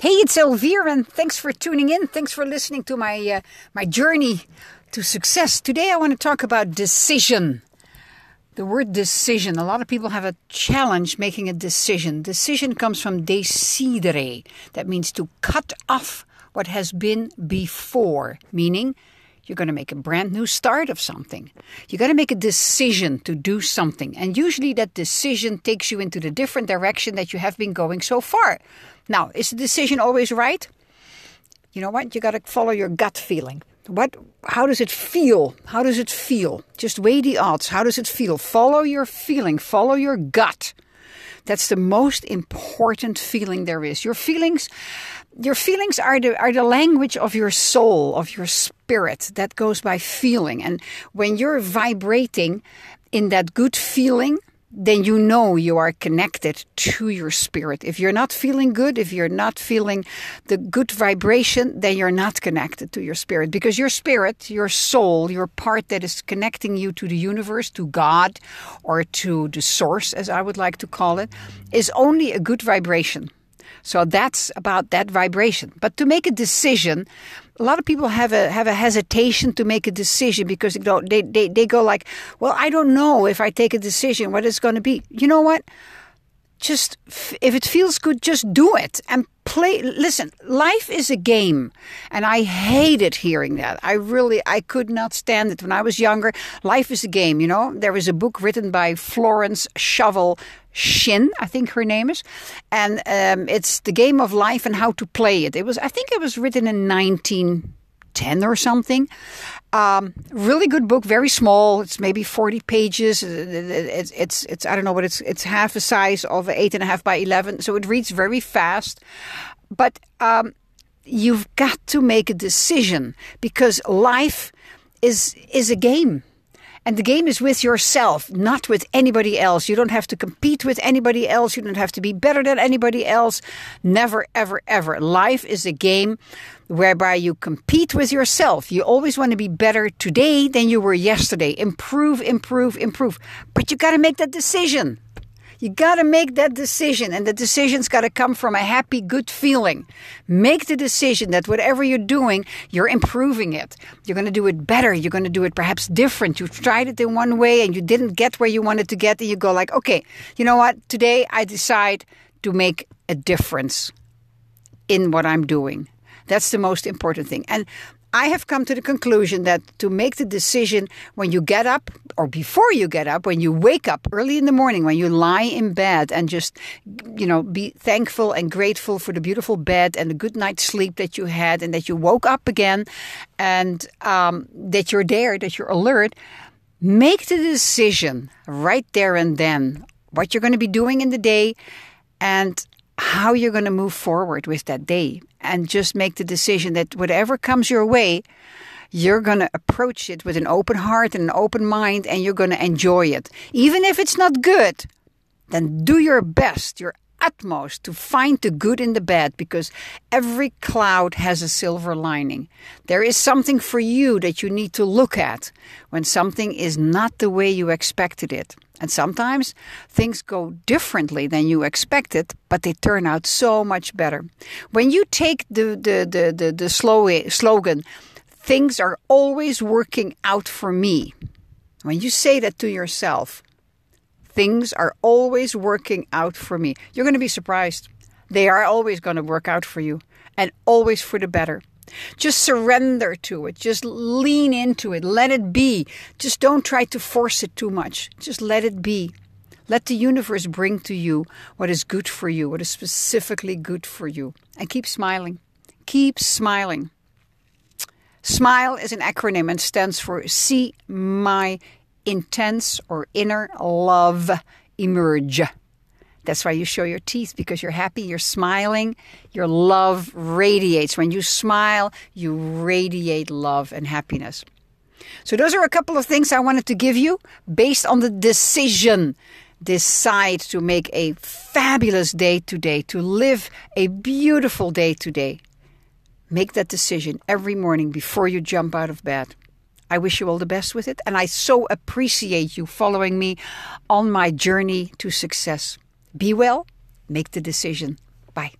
Hey, it's Elvira, and thanks for tuning in. Thanks for listening to my uh, my journey to success. Today, I want to talk about decision. The word decision. A lot of people have a challenge making a decision. Decision comes from decidere. That means to cut off what has been before, meaning you're going to make a brand new start of something. You got to make a decision to do something. And usually that decision takes you into the different direction that you have been going so far. Now, is the decision always right? You know what? You got to follow your gut feeling. What how does it feel? How does it feel? Just weigh the odds. How does it feel? Follow your feeling, follow your gut. That's the most important feeling there is. Your feelings your feelings are the are the language of your soul, of your spirit that goes by feeling. And when you're vibrating in that good feeling, then you know you are connected to your spirit. If you're not feeling good, if you're not feeling the good vibration, then you're not connected to your spirit because your spirit, your soul, your part that is connecting you to the universe, to God, or to the source, as I would like to call it, is only a good vibration. So that's about that vibration. But to make a decision, a lot of people have a have a hesitation to make a decision because they go, they, they, they go like, well, I don't know if I take a decision what it's going to be. You know what? Just if it feels good, just do it and play. Listen, life is a game, and I hated hearing that. I really I could not stand it when I was younger. Life is a game. You know, there was a book written by Florence Scovel Shinn, I think her name is, and um, it's the game of life and how to play it. It was, I think, it was written in 1910 or something. Um, really good book, very small. It's maybe 40 pages. It's, it's, it's, I don't know but it's, it's half the size of eight and a half by 11. So it reads very fast. But, um, you've got to make a decision because life is, is a game. And the game is with yourself, not with anybody else. You don't have to compete with anybody else. You don't have to be better than anybody else. Never, ever, ever. Life is a game whereby you compete with yourself. You always want to be better today than you were yesterday. Improve, improve, improve. But you got to make that decision. You got to make that decision, and the decision's got to come from a happy, good feeling. Make the decision that whatever you're doing, you're improving it. You're going to do it better. You're going to do it perhaps different. You tried it in one way and you didn't get where you wanted to get, and you go like, okay, you know what? Today I decide to make a difference in what I'm doing. That's the most important thing. And I have come to the conclusion that to make the decision when you get up or before you get up, when you wake up early in the morning, when you lie in bed and just, you know, be thankful and grateful for the beautiful bed and the good night's sleep that you had and that you woke up again and um, that you're there, that you're alert, make the decision right there and then what you're going to be doing in the day and how you're going to move forward with that day and just make the decision that whatever comes your way, you're going to approach it with an open heart and an open mind and you're going to enjoy it. Even if it's not good, then do your best, your utmost to find the good in the bad because every cloud has a silver lining. There is something for you that you need to look at when something is not the way you expected it. And sometimes things go differently than you expected, but they turn out so much better. When you take the, the, the, the, the slow, slogan, things are always working out for me, when you say that to yourself, things are always working out for me, you're going to be surprised. They are always going to work out for you and always for the better. Just surrender to it. Just lean into it. Let it be. Just don't try to force it too much. Just let it be. Let the universe bring to you what is good for you, what is specifically good for you. And keep smiling. Keep smiling. SMILE is an acronym and stands for See My Intense or Inner Love Emerge. That's why you show your teeth because you're happy, you're smiling, your love radiates. When you smile, you radiate love and happiness. So, those are a couple of things I wanted to give you based on the decision. Decide to make a fabulous day today, to live a beautiful day today. Make that decision every morning before you jump out of bed. I wish you all the best with it, and I so appreciate you following me on my journey to success. Be well, make the decision. Bye.